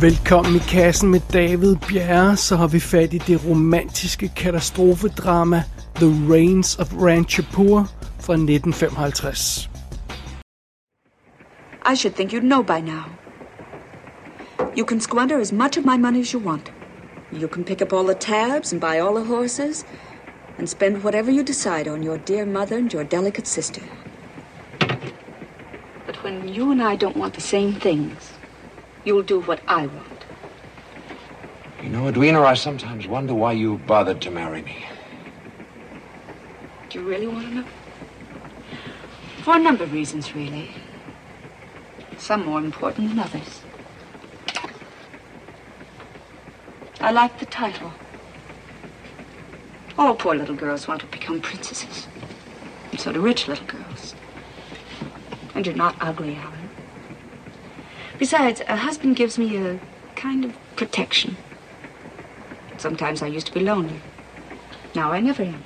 Velkommen i kassen med David Bjerre, så har vi fat i det romantiske katastrofedrama The Rains of Ranchapur fra 1955. I should think you'd know by now. You can squander as much of my money as you want. You can pick up all the tabs and buy all the horses and spend whatever you decide on your dear mother and your delicate sister. But when you and I don't want the same things, you'll do what I want. You know, Edwina, I sometimes wonder why you bothered to marry me. Do you really want to know? For a number of reasons, really. Some more important than others. I like the title. All poor little girls want to become princesses. And so do rich little girls. And you're not ugly, Alan. Besides, a husband gives me a kind of protection. Sometimes I used to be lonely. Now I never am.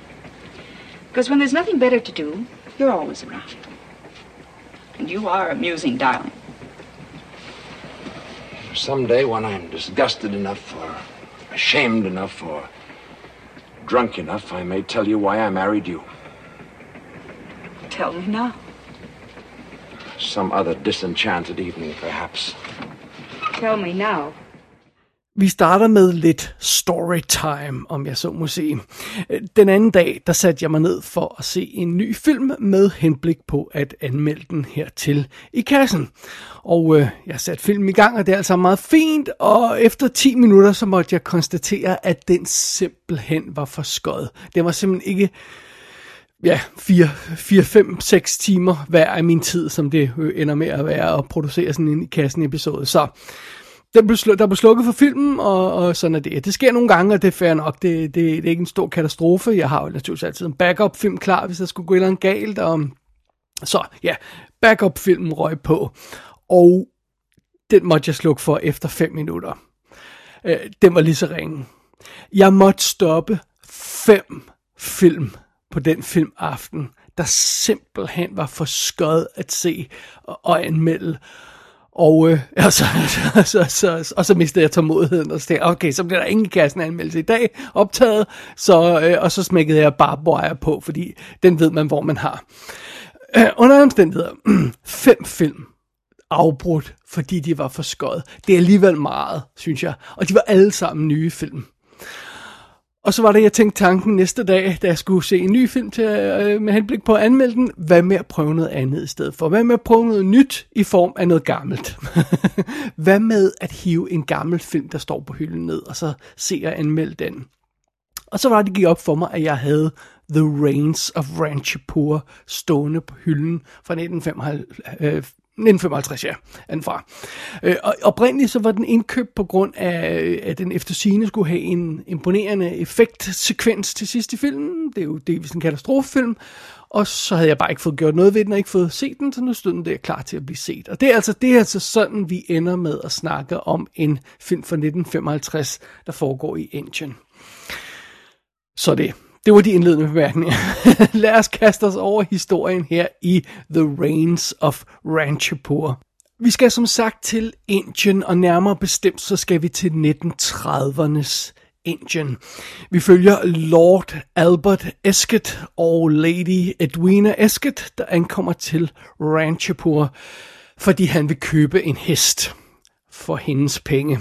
Because when there's nothing better to do, you're always around. And you are amusing, darling. Someday, when I'm disgusted enough, or ashamed enough, or drunk enough, I may tell you why I married you. Tell me now. Some other disenchanted evening, perhaps. Tell me now. Vi starter med lidt storytime, om jeg så må sige. Den anden dag, der satte jeg mig ned for at se en ny film med henblik på at anmelde den hertil i kassen. Og øh, jeg satte filmen i gang, og det er altså meget fint, og efter 10 minutter, så måtte jeg konstatere, at den simpelthen var for skød. Det var simpelthen ikke ja, 4, 4, 5, 6 timer hver af min tid, som det øh, ender med at være at producere sådan en i kassen episode. Så den blev sluk, der blev slukket for filmen, og, og sådan er det. Det sker nogle gange, og det er fair nok. Det, det, det er ikke en stor katastrofe. Jeg har jo naturligvis altid en backup-film klar, hvis der skulle gå et eller andet galt. Og, så ja, backup-filmen røg på. Og den måtte jeg slukke for efter 5 minutter. Øh, den var lige så ringe. Jeg måtte stoppe fem film på den filmaften, der simpelthen var for skød at se og, og anmelde. Og, øh, og, så, så, så, og så mistede jeg tålmodigheden, og sagde, okay, så bliver der ingen kassen anmeldelse i dag optaget, så, øh, og så smækkede jeg bare wire på, fordi den ved man, hvor man har. Øh, under omstændigheder, fem film afbrudt, fordi de var for skøjet. Det er alligevel meget, synes jeg. Og de var alle sammen nye film. Og så var det, jeg tænkte tanken næste dag, da jeg skulle se en ny film til, øh, med henblik på at anmelde den. Hvad med at prøve noget andet i stedet for? Hvad med at prøve noget nyt i form af noget gammelt? Hvad med at hive en gammel film, der står på hylden ned, og så se og anmelde den? Og så var det gik op for mig, at jeg havde The Rains of Ranchapur stående på hylden fra 1955, 1955, ja, er den fra. Øh, og oprindeligt så var den indkøbt på grund af, at den efter sine skulle have en imponerende effektsekvens til sidst i filmen. Det er jo det, en katastrofefilm. Og så havde jeg bare ikke fået gjort noget ved den, og ikke fået set den, så nu stod den der klar til at blive set. Og det er altså, det er altså sådan, vi ender med at snakke om en film fra 1955, der foregår i Indien. Så det. Det var de indledende bemærkninger. Lad os kaste os over historien her i The Reigns of Ranchapur. Vi skal som sagt til Indien, og nærmere bestemt så skal vi til 1930'ernes Indien. Vi følger Lord Albert Esket og Lady Edwina Esket, der ankommer til Ranchapur, fordi han vil købe en hest for hendes penge.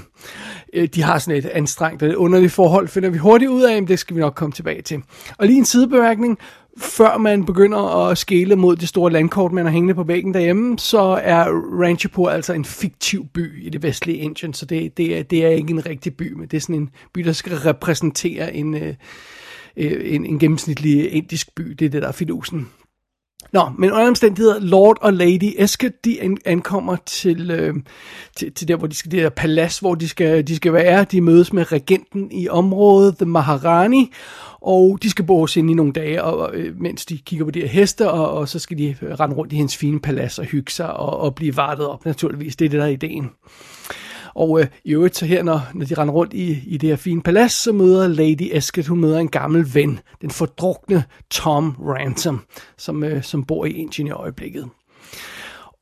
Øh, de har sådan et anstrengt og underligt forhold, finder vi hurtigt ud af, men det skal vi nok komme tilbage til. Og lige en sidebemærkning, før man begynder at skele mod det store landkort, man har hængende på væggen derhjemme, så er Ranchipur altså en fiktiv by i det vestlige Indien, så det, det, er, det er ikke en rigtig by, men det er sådan en by, der skal repræsentere en, øh, øh en, en gennemsnitlig indisk by. Det er det, der er fidusen. Nå, men under omstændigheder, Lord og Lady Eske, de ankommer til, øh, til, til der, hvor de skal, det der palads, hvor de skal, de skal være. De mødes med regenten i området, The Maharani, og de skal bo hos i nogle dage, og, øh, mens de kigger på de her heste, og, og så skal de øh, rende rundt i hendes fine palads og hygge sig og, og blive vartet op, naturligvis. Det er det, der er ideen. Og øh, i øvrigt så her, når, når de render rundt i, i det her fine palads, så møder Lady Esket, hun møder en gammel ven, den fordrukne Tom Ransom, som, øh, som bor i Indien i øjeblikket.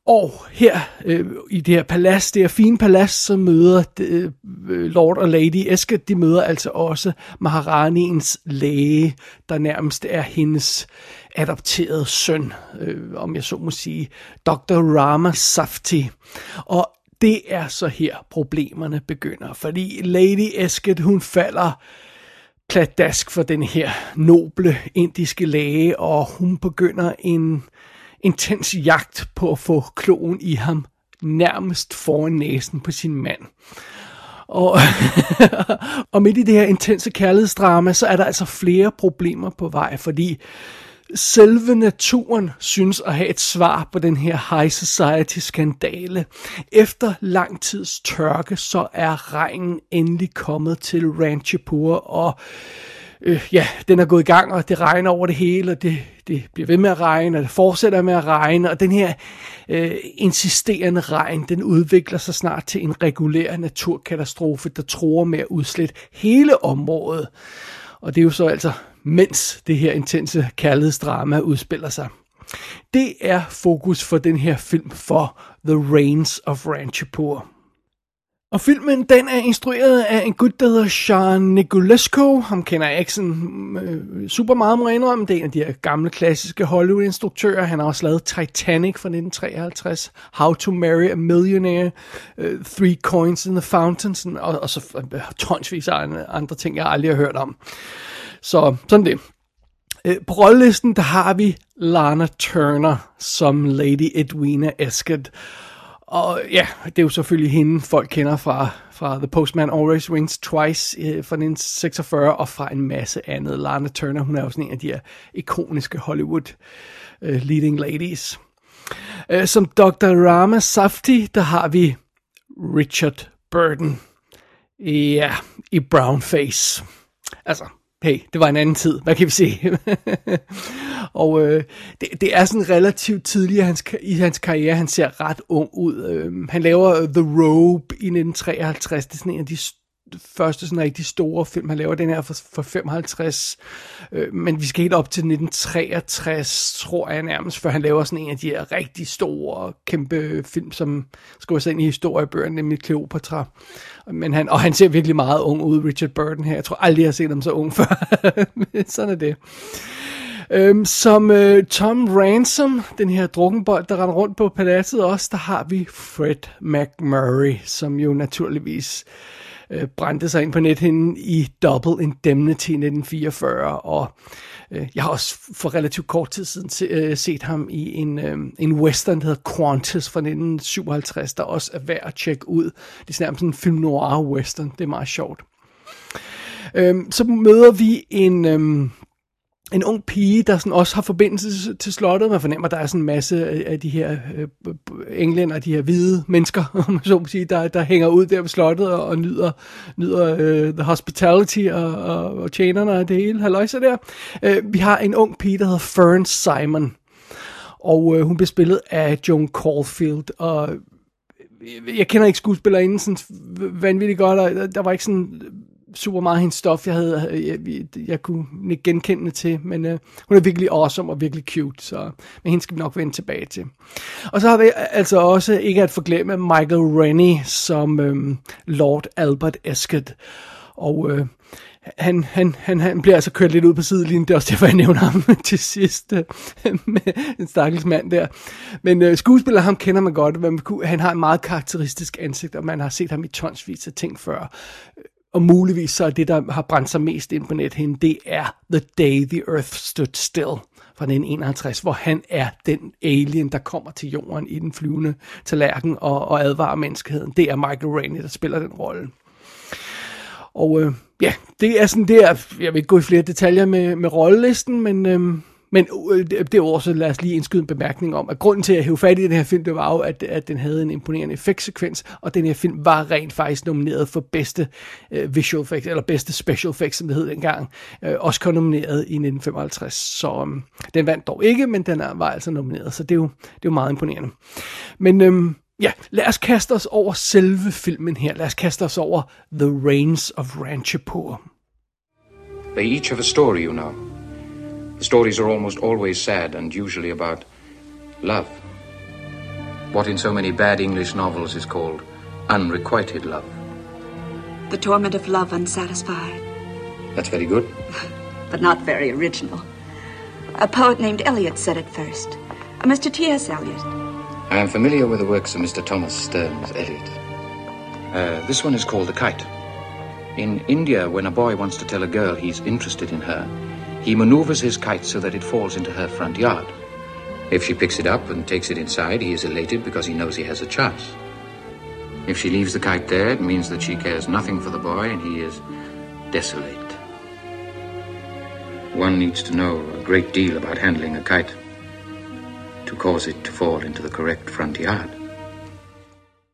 Og her øh, i det her palads, det her fine palads, så møder øh, øh Lord og Lady Esket, de møder altså også Maharaniens læge, der nærmest er hendes adopterede søn, øh, om jeg så må sige, Dr. Rama Safti. Og det er så her problemerne begynder, fordi Lady Esket, hun falder pladask for den her noble indiske læge, og hun begynder en intens jagt på at få kloen i ham nærmest foran næsen på sin mand. Og, og midt i det her intense kærlighedsdrama, så er der altså flere problemer på vej, fordi selve naturen synes at have et svar på den her high society skandale. Efter lang tids tørke, så er regnen endelig kommet til Ranchipur, og øh, ja, den er gået i gang, og det regner over det hele, og det, det bliver ved med at regne, og det fortsætter med at regne, og den her øh, insisterende regn, den udvikler sig snart til en regulær naturkatastrofe, der tror med at udslætte hele området. Og det er jo så altså, mens det her intense kærlighedsdrama udspiller sig. Det er fokus for den her film for The Reigns of Ranchipur. Og filmen, den er instrueret af en gut, der hedder Sean Niculesco. Ham kender jeg ikke sådan øh, super meget, må jeg indrømme. Det er en af de her gamle, klassiske Hollywood-instruktører. Han har også lavet Titanic fra 1953, How to Marry a Millionaire, uh, Three Coins in the Fountain, sådan, og, og så øh, tonsvis af andre ting, jeg aldrig har hørt om. Så sådan det. Øh, på rollelisten, der har vi Lana Turner som Lady Edwina Esket. Og ja, det er jo selvfølgelig hende, folk kender fra, fra The Postman Always Rings Twice øh, fra 1946, og fra en masse andet. Lana Turner, hun er jo sådan en af de her ikoniske Hollywood øh, leading ladies. Øh, som Dr. Rama Safti, der har vi Richard Burton. Ja, i brown face. Altså, hey, det var en anden tid, hvad kan vi se? og øh, det, det er sådan relativt tidligt i hans, i hans karriere, han ser ret ung ud. Øh, han laver øh, The Robe i 1953, det er sådan en af de første sådan rigtig store film, han laver den her for, for 55, øh, men vi skal helt op til 1963, tror jeg nærmest, før han laver sådan en af de her rigtig store, kæmpe film, som skriver sig ind i historiebøgerne, nemlig Cleopatra. Men han, og han ser virkelig meget ung ud, Richard Burton her. Jeg tror aldrig, jeg har set ham så ung før. sådan er det. Øhm, som øh, Tom Ransom, den her drukkenbold, der render rundt på paladset også, der har vi Fred McMurray, som jo naturligvis øh, Øh, brændte sig ind på nethinden i Double Indemnity 1944, og øh, jeg har også for relativt kort tid siden se, øh, set ham i en, øh, en western, der hedder Qantas fra 1957, der også er værd at tjekke ud. Det er nærmest en film noir western, det er meget sjovt. Øh, så møder vi en... Øh, en ung pige, der sådan også har forbindelse til slottet. Man fornemmer, at der er sådan en masse af de her øh, englænder, de her hvide mennesker, om man så må sige, der, der hænger ud der ved slottet og, og nyder, nyder øh, the hospitality og, og, og tjenerne og det hele. Halløjsa der. Øh, vi har en ung pige, der hedder Fern Simon. Og øh, hun bliver spillet af Joan Caulfield. Og øh, jeg kender ikke skuespillerinden sådan vanvittigt godt, og der var ikke sådan super meget hendes stof, jeg havde, øh, jeg, jeg, jeg kunne genkende til, men øh, hun er virkelig awesome og virkelig cute, så men hende skal vi nok vende tilbage til. Og så har vi øh, altså også, ikke at forglemme, Michael Rennie som øh, Lord Albert Esket, og øh, han, han, han, han bliver altså kørt lidt ud på sidelinjen, det er også derfor, jeg nævner ham til sidst, øh, med en stakkels mand der. Men øh, skuespiller, ham kender man godt, han har en meget karakteristisk ansigt, og man har set ham i tonsvis af ting før og muligvis så er det, der har brændt sig mest ind på nethinden, det er The Day the Earth Stood Still fra 1951, hvor han er den alien, der kommer til jorden i den flyvende tallerken og, og advarer menneskeheden. Det er Michael Rainey, der spiller den rolle. Og øh, ja, det er sådan der, jeg vil ikke gå i flere detaljer med, med rollelisten, men øh, men øh, det er også, lad os lige indskyde en bemærkning om, at grunden til at hæve fat i den her film, det var jo, at, at den havde en imponerende effektsekvens, og den her film var rent faktisk nomineret for bedste uh, visual effects, eller bedste special effects, som det hed dengang, øh, uh, også nomineret i 1955. Så um, den vandt dog ikke, men den er, var altså nomineret, så det er jo, det er jo meget imponerende. Men um, ja, lad os kaste os over selve filmen her. Lad os kaste os over The Reigns of Ranchipur. They each have a story, you know. The stories are almost always sad and usually about love. What in so many bad English novels is called unrequited love. The torment of love unsatisfied, That's very good. but not very original. A poet named Eliot said it first. A Mr. T.S. Eliot. I am familiar with the works of Mr. Thomas Stearns Eliot. Uh, this one is called The Kite. In India, when a boy wants to tell a girl he's interested in her, he maneuvers his kite so that it falls into her front yard. If she picks it up and takes it inside, he is elated because he knows he has a chance. If she leaves the kite there, it means that she cares nothing for the boy and he is desolate. One needs to know a great deal about handling a kite to cause it to fall into the correct front yard.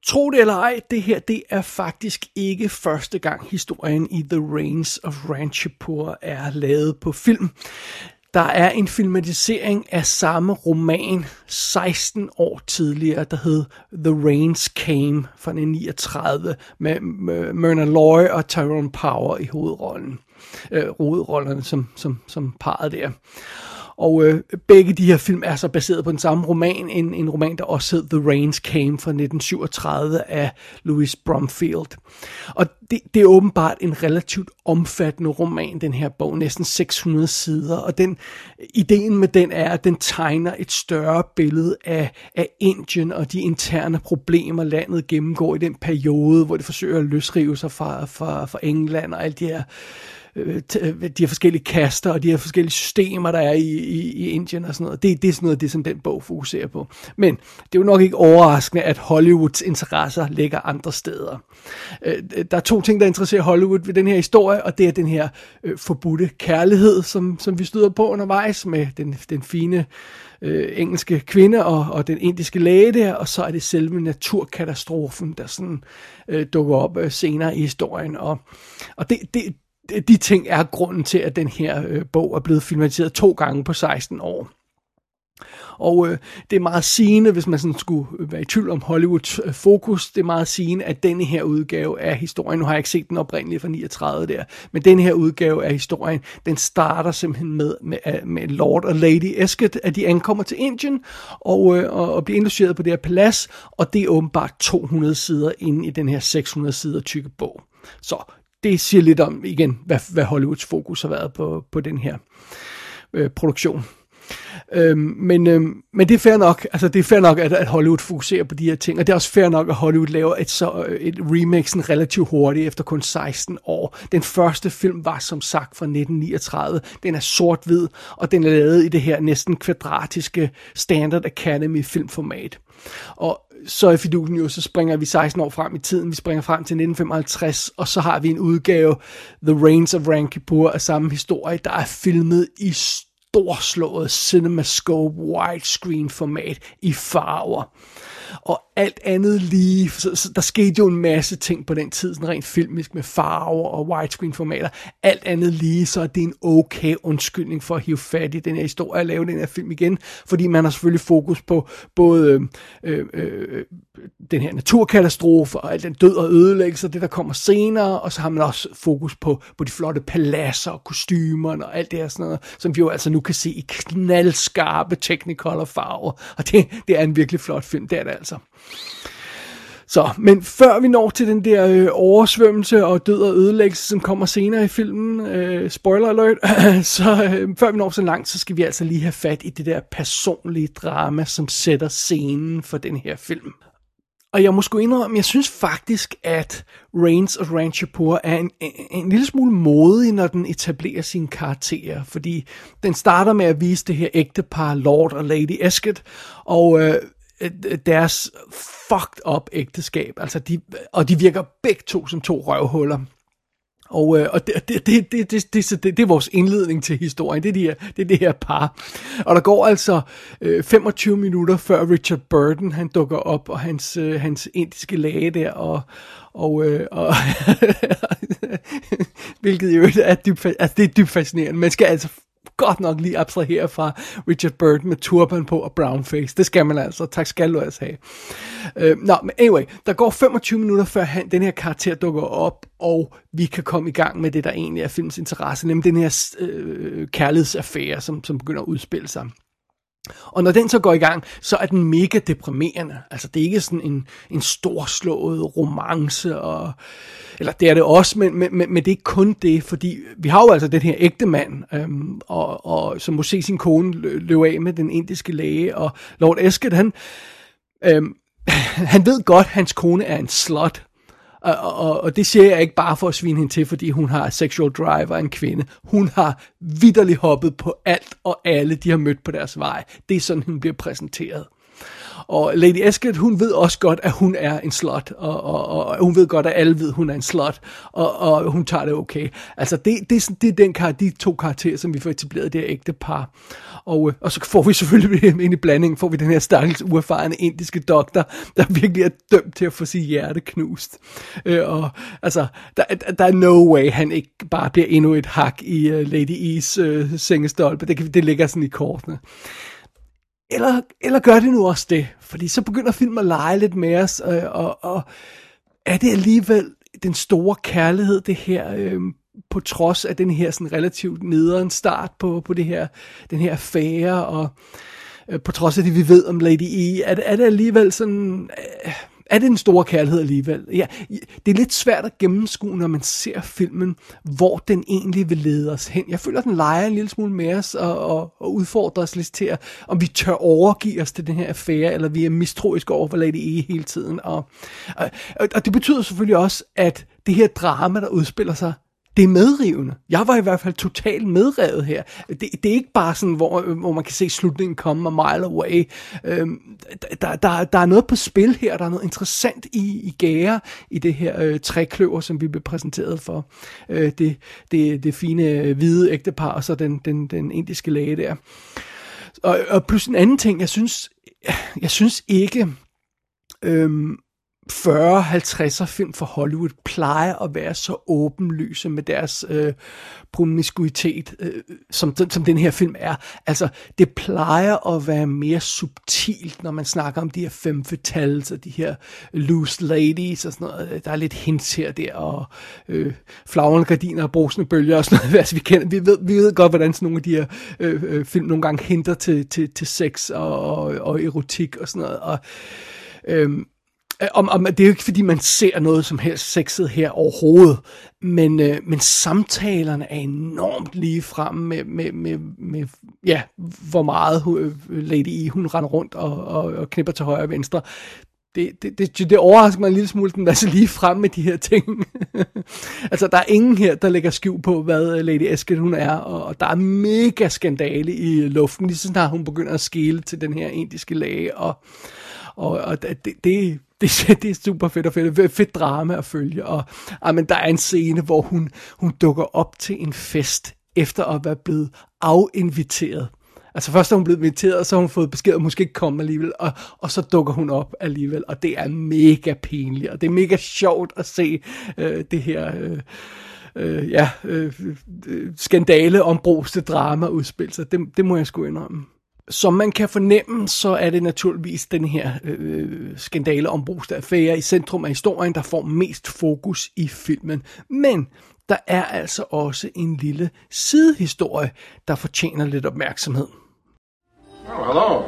Tro det eller ej, det her det er faktisk ikke første gang historien i The Reigns of Ranchipur er lavet på film. Der er en filmatisering af samme roman 16 år tidligere, der hed The Rains Came fra 1939 med, med Myrna Loy og Tyrone Power i hovedrollen. Øh, hovedrollerne som, som, som parret der. Og øh, begge de her film er så baseret på den samme roman, en, en roman, der også hed The Rains Came fra 1937 af Louis Bromfield. Og det, det er åbenbart en relativt omfattende roman, den her bog, næsten 600 sider, og den, ideen med den er, at den tegner et større billede af, af Indien og de interne problemer, landet gennemgår i den periode, hvor det forsøger at løsrive sig fra, fra, fra England og alt de her øh, Øh, de her forskellige kaster og de her forskellige systemer, der er i, i, i Indien og sådan noget. Det, det er sådan noget, det som den bog fokuserer på. Men det er jo nok ikke overraskende, at Hollywoods interesser ligger andre steder. Øh, der er to ting, der interesserer Hollywood ved den her historie, og det er den her øh, forbudte kærlighed, som, som vi støder på undervejs med den, den fine øh, engelske kvinde og, og den indiske læge der, og så er det selve naturkatastrofen, der sådan øh, dukker op øh, senere i historien. Og, og det, det, de ting er grunden til, at den her øh, bog er blevet filmatiseret to gange på 16 år. Og øh, det er meget sigende, hvis man sådan skulle øh, være i tvivl om Hollywoods øh, fokus, det er meget sigende, at denne her udgave af historien, nu har jeg ikke set den oprindelige fra 39 der, men den her udgave af historien, den starter simpelthen med, med, med Lord og Lady Esket, at de ankommer til Indien og, øh, og, og bliver indlogeret på det her palads, og det er åbenbart 200 sider inde i den her 600 sider tykke bog. Så det siger lidt om, igen, hvad, hvad Hollywoods fokus har været på, på den her øh, produktion. Øhm, men, øhm, men det er fair nok, altså det er fair nok, at, at Hollywood fokuserer på de her ting, og det er også fair nok, at Hollywood laver et, så, øh, et remake sådan relativt hurtigt efter kun 16 år. Den første film var som sagt fra 1939, den er sort-hvid, og den er lavet i det her næsten kvadratiske Standard Academy filmformat. Og så i fidusen jo, så springer vi 16 år frem i tiden, vi springer frem til 1955, og så har vi en udgave, The Reigns of Rankipur, af samme historie, der er filmet i storslået CinemaScope widescreen format i farver. Og alt andet lige, så, så der skete jo en masse ting på den tid, sådan rent filmisk med farver og widescreen formater, alt andet lige, så er det en okay undskyldning for at hive fat i den her historie og lave den her film igen, fordi man har selvfølgelig fokus på både øh, øh, øh den her naturkatastrofe og al den død og ødelæggelse, det der kommer senere, og så har man også fokus på, på de flotte paladser og kostymerne og alt det her sådan noget, som vi jo altså nu kan se i knaldskarpe Technicolor farver, og det, det er en virkelig flot film, det er det altså. Så, men før vi når til den der øh, oversvømmelse og død og ødelæggelse, som kommer senere i filmen, øh, spoiler alert, så øh, før vi når så langt, så skal vi altså lige have fat i det der personlige drama, som sætter scenen for den her film. Og jeg må sgu indrømme, jeg synes faktisk, at Reigns of Ranchapur er en, en, en lille smule modig, når den etablerer sine karakterer. Fordi den starter med at vise det her ægtepar, Lord og Lady Esket, og øh, Øh, deres fucked up ægteskab. Altså de, og de virker begge to som to røvhuller. Og, øh, og det, det, det, det, det, det, det, det er vores indledning til historien. Det er, de her, det er det her par. Og der går altså øh, 25 minutter før Richard Burton han dukker op, og hans, øh, hans indiske læge der, og, og, øh, og hvilket jo er dybt, altså det er dybt fascinerende. Man skal altså godt nok lige abstrahere fra Richard Burton med turban på og brownface. Det skal man altså. Tak skal du altså have. Uh, Nå, men anyway, der går 25 minutter før han, den her karakter dukker op, og vi kan komme i gang med det, der egentlig er filmens interesse, nemlig den her uh, kærlighedsaffære, som, som begynder at udspille sig. Og når den så går i gang, så er den mega deprimerende. Altså det er ikke sådan en, en storslået romance, og, eller det er det også, men, men, men det er ikke kun det, fordi vi har jo altså den her ægte mand, øhm, og, og, som må se sin kone løbe af med den indiske læge, og Lord Esket, han, øhm, han ved godt, at hans kone er en slut, og, og, og det siger jeg ikke bare for at svine hende til, fordi hun har sexual drive og en kvinde. Hun har vidderligt hoppet på alt og alle, de har mødt på deres vej. Det er sådan, hun bliver præsenteret. Og Lady Esket, hun ved også godt, at hun er en slut, og, og, og hun ved godt, at alle ved, at hun er en slut, og, og hun tager det okay. Altså, det, det, det er den kar, de to karakterer, som vi får etableret det her ægte par. Og, øh, og så får vi selvfølgelig ind i blandingen, får vi den her stakkels uerfarne indiske doktor, der virkelig er dømt til at få sit hjerte knust. Øh, og altså, der, der er no way, han ikke bare bliver endnu et hak i uh, Lady E's uh, sengestolpe. Det, det ligger sådan i kortene. Eller, eller gør det nu også det? Fordi så begynder filmen at lege lidt med os, og, og, og er det alligevel den store kærlighed, det her, øh, på trods af den her sådan relativt nederen start på, på det her, den her affære, og øh, på trods af det, vi ved om Lady E, er, er det alligevel sådan... Øh, er det en stor kærlighed alligevel? Ja, det er lidt svært at gennemskue, når man ser filmen, hvor den egentlig vil lede os hen. Jeg føler, at den leger en lille smule med os og, og, og udfordrer os lidt til, at, om vi tør overgive os til den her affære, eller vi er mistroiske over for Lady E hele tiden. Og, og, og det betyder selvfølgelig også, at det her drama, der udspiller sig, det er medrivende. Jeg var i hvert fald totalt medrevet her. Det, det er ikke bare sådan, hvor, hvor man kan se slutningen komme a mile away. Øhm, der, der, der er noget på spil her, der er noget interessant i, i gære i det her øh, trækløver, som vi blev præsenteret for. Øh, det, det, det fine øh, hvide ægtepar, og så den, den, den indiske læge der. Og, og plus en anden ting, jeg synes, jeg synes ikke, øhm, 40-50'er film for Hollywood plejer at være så åbenlyse med deres øh, promiskuitet, øh, som, som den her film er. Altså, det plejer at være mere subtilt, når man snakker om de her fem fatales og de her loose ladies og sådan noget. Øh, der er lidt hints her der, og øh, flagrende gardiner og brusende bølger og sådan noget. Altså, vi, kender, vi, ved, vi ved godt, hvordan sådan nogle af de her øh, øh, film nogle gange hinter til, til, til sex og, og, og erotik og sådan noget. Og, Øh, Øh, om, om, det er jo ikke, fordi man ser noget som helst sexet her overhovedet, men, øh, men samtalerne er enormt lige frem med, med, med, med ja, hvor meget hun, øh, Lady E, hun render rundt og, og, og knipper til højre og venstre. Det, det, det, det overrasker mig en lille smule, den er så lige frem med de her ting. altså, der er ingen her, der lægger skjul på, hvad øh, Lady Esket hun er, og der er mega skandale i luften, lige så snart hun begynder at skele til den her indiske læge, og, og, og det, det, det, det er super fedt og fedt, fedt drama at følge, og ah, men der er en scene, hvor hun, hun dukker op til en fest, efter at være blevet afinviteret. Altså først er hun blevet inviteret, og så har hun fået besked, at hun måske ikke komme alligevel, og, og så dukker hun op alligevel, og det er mega pinligt, og det er mega sjovt at se øh, det her... Øh, øh, ja, øh, øh, skandale om broste drama udspil sig. Det, det må jeg sgu indrømme. Som man kan fornemme, så er det naturligvis den her øh, skandale om affære i centrum af historien, der får mest fokus i filmen. Men der er altså også en lille sidehistorie, der fortjener lidt opmærksomhed. Oh, hello.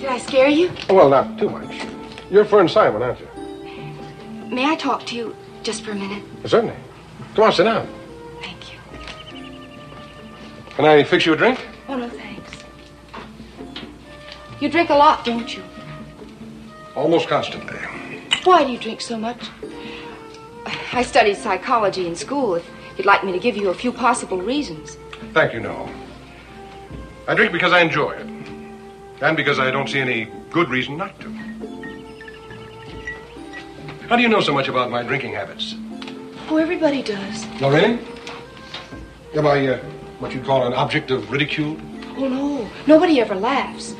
Did I scare you? Oh, well, not too much. You're Fern Simon, aren't you? May I talk to you just for a minute? Certainly. Come on, sit down. Thank you. Can I fix you a drink? Oh, no, thanks. You drink a lot, don't you? Almost constantly. Why do you drink so much? I studied psychology in school. If you'd like me to give you a few possible reasons. Thank you, no. I drink because I enjoy it. And because I don't see any good reason not to. How do you know so much about my drinking habits? Oh, everybody does. Oh, really? Am I uh, what you'd call an object of ridicule? Oh, no. Nobody ever laughs.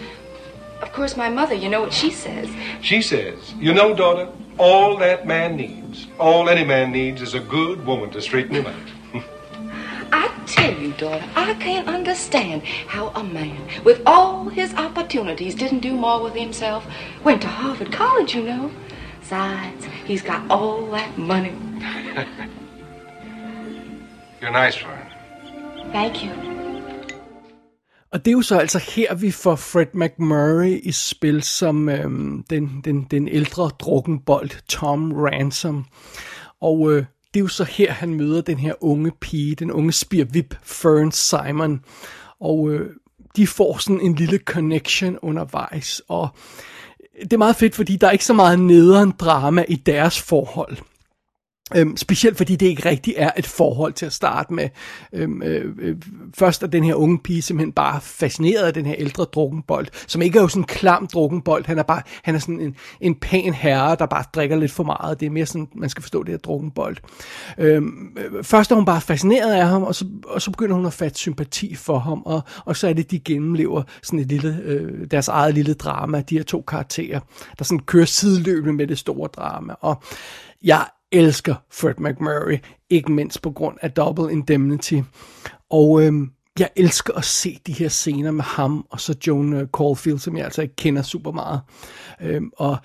Of course, my mother, you know what she says. She says, You know, daughter, all that man needs, all any man needs, is a good woman to straighten him out. I tell you, daughter, I can't understand how a man with all his opportunities didn't do more with himself. Went to Harvard College, you know. Besides, he's got all that money. You're nice, Fern. Thank you. Og det er jo så altså her, vi får Fred McMurray i spil som øhm, den, den, den ældre drukkenbold, Tom Ransom. Og øh, det er jo så her, han møder den her unge pige, den unge spirvip, Fern Simon. Og øh, de får sådan en lille connection undervejs, og det er meget fedt, fordi der er ikke så meget nederen drama i deres forhold. Øhm, specielt fordi det ikke rigtig er et forhold til at starte med. Øhm, øh, øh, først er den her unge pige simpelthen bare fascineret af den her ældre drukkenbold, som ikke er jo sådan en klam drukkenbold. Han er bare han er sådan en, en pæn herre, der bare drikker lidt for meget. Det er mere sådan, man skal forstå det her drukkenbold. Øhm, øh, først er hun bare fascineret af ham, og så, og så begynder hun at fatte sympati for ham, og, og så er det, de gennemlever sådan et lille, øh, deres eget lille drama, de her to karakterer, der sådan kører sideløbende med det store drama. Og jeg elsker Fred McMurray, ikke mindst på grund af Double Indemnity. Og øhm, jeg elsker at se de her scener med ham og så Joan øh, Caulfield, som jeg altså ikke kender super meget. Øhm, og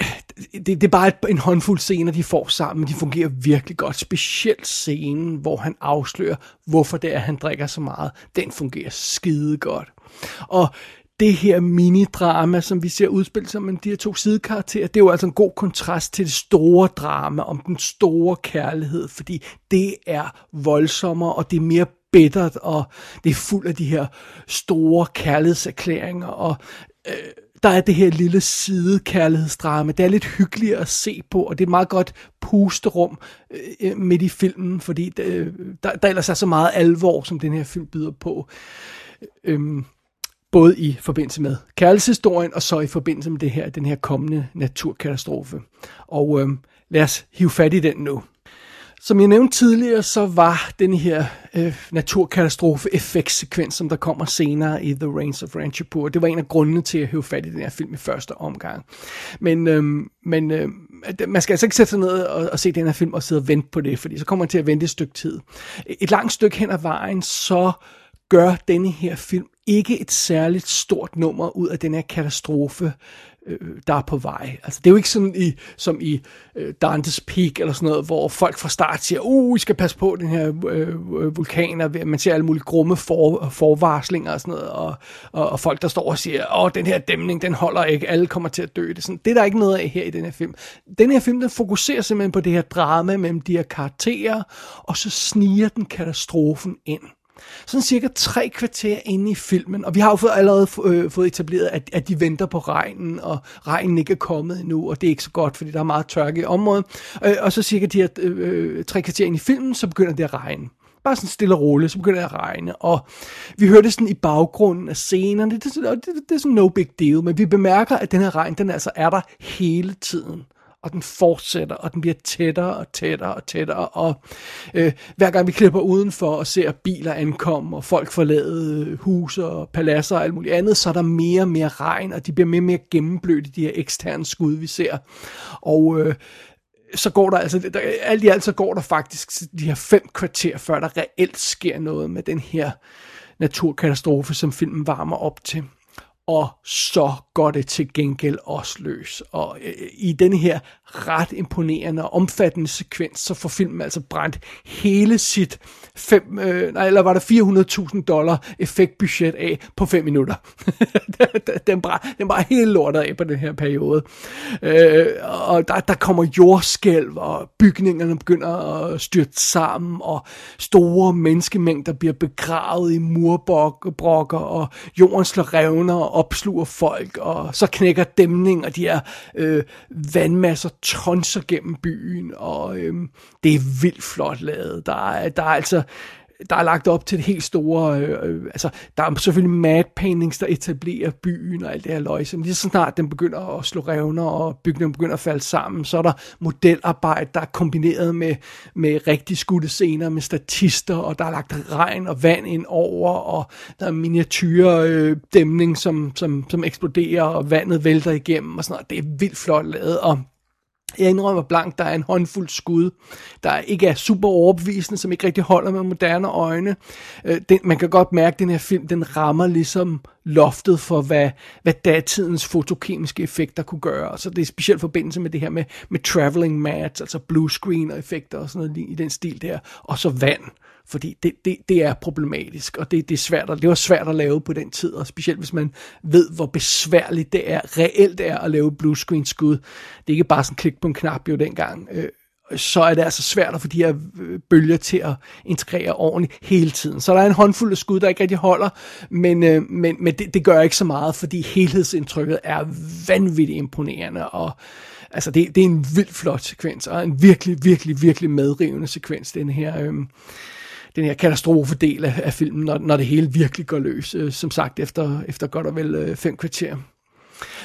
øh, det, det er bare et, en håndfuld scener, de får sammen, men de fungerer virkelig godt. Specielt scenen, hvor han afslører, hvorfor det er, han drikker så meget. Den fungerer skide godt. Og det her minidrama, som vi ser udspille sig med de her to sidekarakterer, det er jo altså en god kontrast til det store drama om den store kærlighed, fordi det er voldsommere, og det er mere bittert, og det er fuld af de her store kærlighedserklæringer, og øh, der er det her lille sidekærlighedsdrama. Det er lidt hyggeligt at se på, og det er meget godt pusterum øh, øh, midt i filmen, fordi det, øh, der, der ellers er så meget alvor, som den her film byder på. Øhm, både i forbindelse med kærlighedshistorien, og så i forbindelse med det her, den her kommende naturkatastrofe. Og øh, lad os hive fat i den nu. Som jeg nævnte tidligere, så var den her øh, naturkatastrofe effektsekvens, som der kommer senere i The Rains of Ranchapur, det var en af grundene til at hive fat i den her film i første omgang. Men, øh, men øh, man skal altså ikke sætte sig ned og, og se den her film og sidde og vente på det, fordi så kommer man til at vente et stykke tid. Et langt stykke hen ad vejen, så gør denne her film ikke et særligt stort nummer ud af den her katastrofe, øh, der er på vej. Altså, det er jo ikke sådan i, som i øh, Dantes Peak eller sådan noget, hvor folk fra start siger, uh, I skal passe på den her øh, øh vulkan, og man ser alle mulige grumme for, forvarslinger og sådan noget, og, og, og folk, der står og siger, åh, den her dæmning, den holder ikke, alle kommer til at dø. Det er, sådan, det er der ikke noget af her i den her film. Den her film, den fokuserer simpelthen på det her drama mellem de her karakterer, og så sniger den katastrofen ind sådan cirka tre kvarter inde i filmen, og vi har jo fået, allerede øh, fået etableret, at, at de venter på regnen, og regnen ikke er kommet endnu, og det er ikke så godt, fordi der er meget tørke i området. Øh, og så cirka de her øh, tre kvarter inde i filmen, så begynder det at regne. Bare sådan stille og roligt, så begynder det at regne, og vi hører det sådan i baggrunden af scenerne, det, det, det, det er sådan no big deal, men vi bemærker, at den her regn, den altså er der hele tiden og den fortsætter, og den bliver tættere og tættere og tættere, og øh, hver gang vi klipper udenfor og ser biler ankomme, og folk forlade øh, huse og paladser og alt muligt andet, så er der mere og mere regn, og de bliver mere og mere gennemblødte, de her eksterne skud, vi ser. Og øh, så går der altså, der, alt i alt så går der faktisk de her fem kvarter, før der reelt sker noget med den her naturkatastrofe, som filmen varmer op til og så går det til gengæld også løs. Og øh, i den her ret imponerende og omfattende sekvens, så får filmen altså brændt hele sit fem, øh, nej, eller var der 400.000 dollar effektbudget af på 5 minutter. den, brænd, den bare helt lortet af på den her periode. Øh, og der, der kommer jordskælv, og bygningerne begynder at styrte sammen, og store menneskemængder bliver begravet i murbrokker, og jorden slår revner og opsluger folk, og så knækker dæmning, og de her øh, vandmasser tonser gennem byen, og øh, det er vildt flot lavet. Der er, der er altså der er lagt op til det helt store, øh, øh, altså der er selvfølgelig mad paintings, der etablerer byen og alt det her løjse, men lige så snart den begynder at slå revner, og bygningen begynder at falde sammen, så er der modelarbejde, der er kombineret med, med rigtig skudte scener, med statister, og der er lagt regn og vand ind over, og der er miniatyre øh, dæmning, som, som, som eksploderer, og vandet vælter igennem, og sådan noget. Det er vildt flot lavet, og jeg indrømmer blank, der er en håndfuld skud, der ikke er super overbevisende, som ikke rigtig holder med moderne øjne. Øh, den, man kan godt mærke, at den her film, den rammer ligesom loftet for, hvad, hvad datidens fotokemiske effekter kunne gøre. Så det er specielt forbindelse med det her med, med traveling mats, altså blue screen og effekter og sådan noget i den stil der. Og så vand fordi det, det, det er problematisk, og det, det, er svært at, det var svært at lave på den tid, og specielt hvis man ved, hvor besværligt det er, reelt er at lave bluescreen skud. Det er ikke bare sådan klik på en knap jo dengang. Øh, så er det altså svært at få de her øh, bølger til at integrere ordentligt hele tiden. Så der er en håndfuld af skud, der ikke rigtig holder, men, øh, men, men det, det gør ikke så meget, fordi helhedsindtrykket er vanvittigt imponerende, og altså det, det er en vildt flot sekvens, og en virkelig, virkelig, virkelig medrivende sekvens, den her... Øh, den her katastrofedel af, af filmen, når, når det hele virkelig går løs, øh, som sagt, efter, efter godt og vel øh, fem kvarter.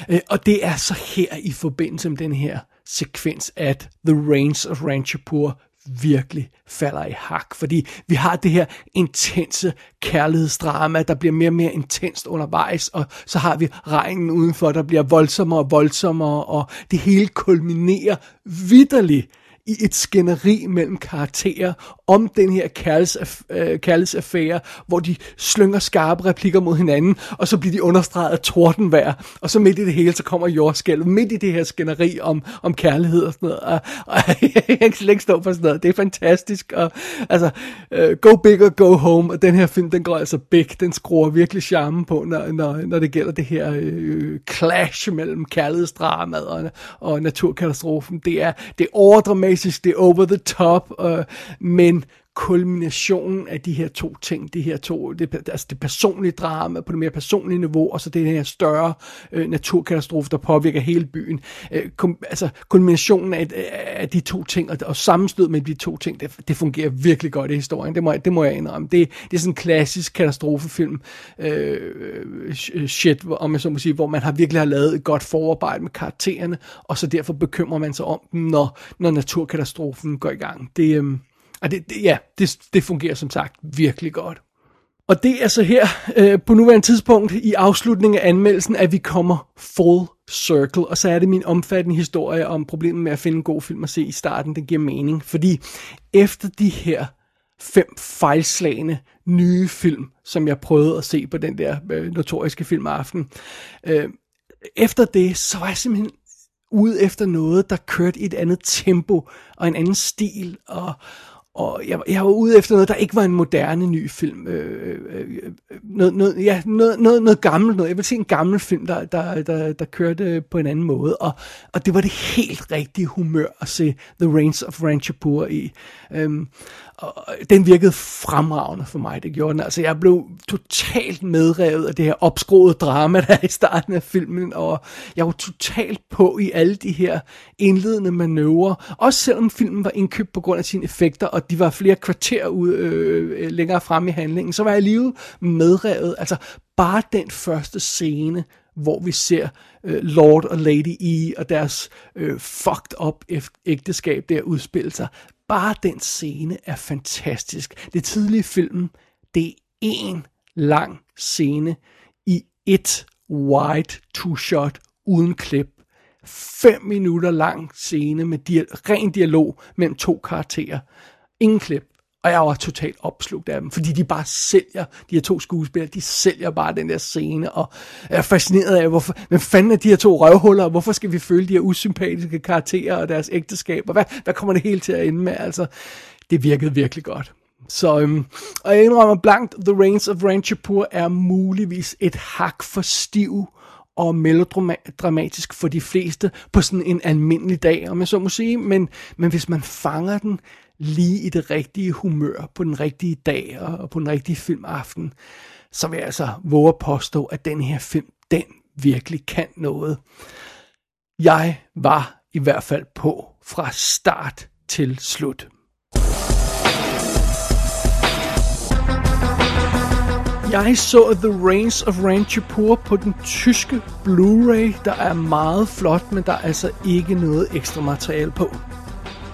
Øh, og det er så her i forbindelse med den her sekvens, at The Reigns of Ranchapur virkelig falder i hak, fordi vi har det her intense kærlighedsdrama, der bliver mere og mere intenst undervejs, og så har vi regnen udenfor, der bliver voldsommere og voldsommere, og det hele kulminerer vidderligt i et skænderi mellem karakterer om den her øh, kærlighedsaffære, hvor de slynger skarpe replikker mod hinanden, og så bliver de understreget af tordenvejr, og så midt i det hele, så kommer jordskælv, midt i det her skænderi om, om kærlighed og sådan noget, og, og jeg kan slet ikke stå for sådan noget, det er fantastisk, og altså, uh, go big or go home, og den her film, den går altså big, den skruer virkelig charmen på, når, når, når det gælder det her øh, clash mellem kærlighedsdramaet og, og naturkatastrofen, det er, det er overdramatisk, det er over the top, uh, men kulminationen af de her to ting, de her to, det, altså det personlige drama på det mere personlige niveau, og så det her større øh, naturkatastrofe, der påvirker hele byen. Øh, kom, altså kulminationen af, af de to ting, og, og sammenstød med de to ting, det, det fungerer virkelig godt i historien, det må, det må jeg indrømme. Det, det er sådan en klassisk katastrofefilm øh, øh shit, om jeg så må sige, hvor man har virkelig har lavet et godt forarbejde med karaktererne, og så derfor bekymrer man sig om dem, når, når naturkatastrofen går i gang. Det, øh, og det, det, ja, det, det fungerer som sagt virkelig godt. Og det er så her øh, på nuværende tidspunkt i afslutningen af anmeldelsen, at vi kommer full circle. Og så er det min omfattende historie om problemet med at finde en god film at se i starten, den giver mening. Fordi efter de her fem fejlslagende nye film, som jeg prøvede at se på den der øh, notoriske filmaften, øh, efter det, så var jeg simpelthen ude efter noget, der kørte i et andet tempo og en anden stil, og, og jeg, jeg var ude efter noget, der ikke var en moderne ny film. Øh, øh, øh, øh noget, noget, ja, noget, noget, noget gammelt noget. Jeg vil se en gammel film, der, der, der, der kørte på en anden måde. Og, og det var det helt rigtige humør at se The Reigns of Ranchapur i. Øhm, og den virkede fremragende for mig, det gjorde den. Altså, jeg blev totalt medrevet af det her opskroede drama, der er i starten af filmen, og jeg var totalt på i alle de her indledende manøvrer, også selvom filmen var indkøbt på grund af sine effekter, og de var flere kvarter ude, øh, øh længere frem i handlingen, så var jeg alligevel medrevet. Altså, bare den første scene, hvor vi ser øh, Lord og Lady E og deres øh, fucked up ægteskab der udspille sig bare den scene er fantastisk. Det tidlige film, det er en lang scene i et wide two-shot uden klip. Fem minutter lang scene med dia- ren dialog mellem to karakterer. Ingen klip. Og jeg var totalt opslugt af dem, fordi de bare sælger, de her to skuespillere, de sælger bare den der scene, og jeg er fascineret af, hvorfor, hvem fanden er de her to røvhuller, og hvorfor skal vi følge de her usympatiske karakterer og deres ægteskab, og hvad, hvad kommer det hele til at ende med, altså, det virkede virkelig godt. Så, øhm, og jeg indrømmer blankt, The Reigns of Ranchapur er muligvis et hak for stiv og melodramatisk for de fleste på sådan en almindelig dag, om jeg så må sige, men, men hvis man fanger den lige i det rigtige humør på den rigtige dag og på den rigtige filmaften, så vil jeg altså våge at påstå, at den her film, den virkelig kan noget. Jeg var i hvert fald på fra start til slut. Jeg så The Reigns of Ranchipur på den tyske Blu-ray, der er meget flot, men der er altså ikke noget ekstra materiale på.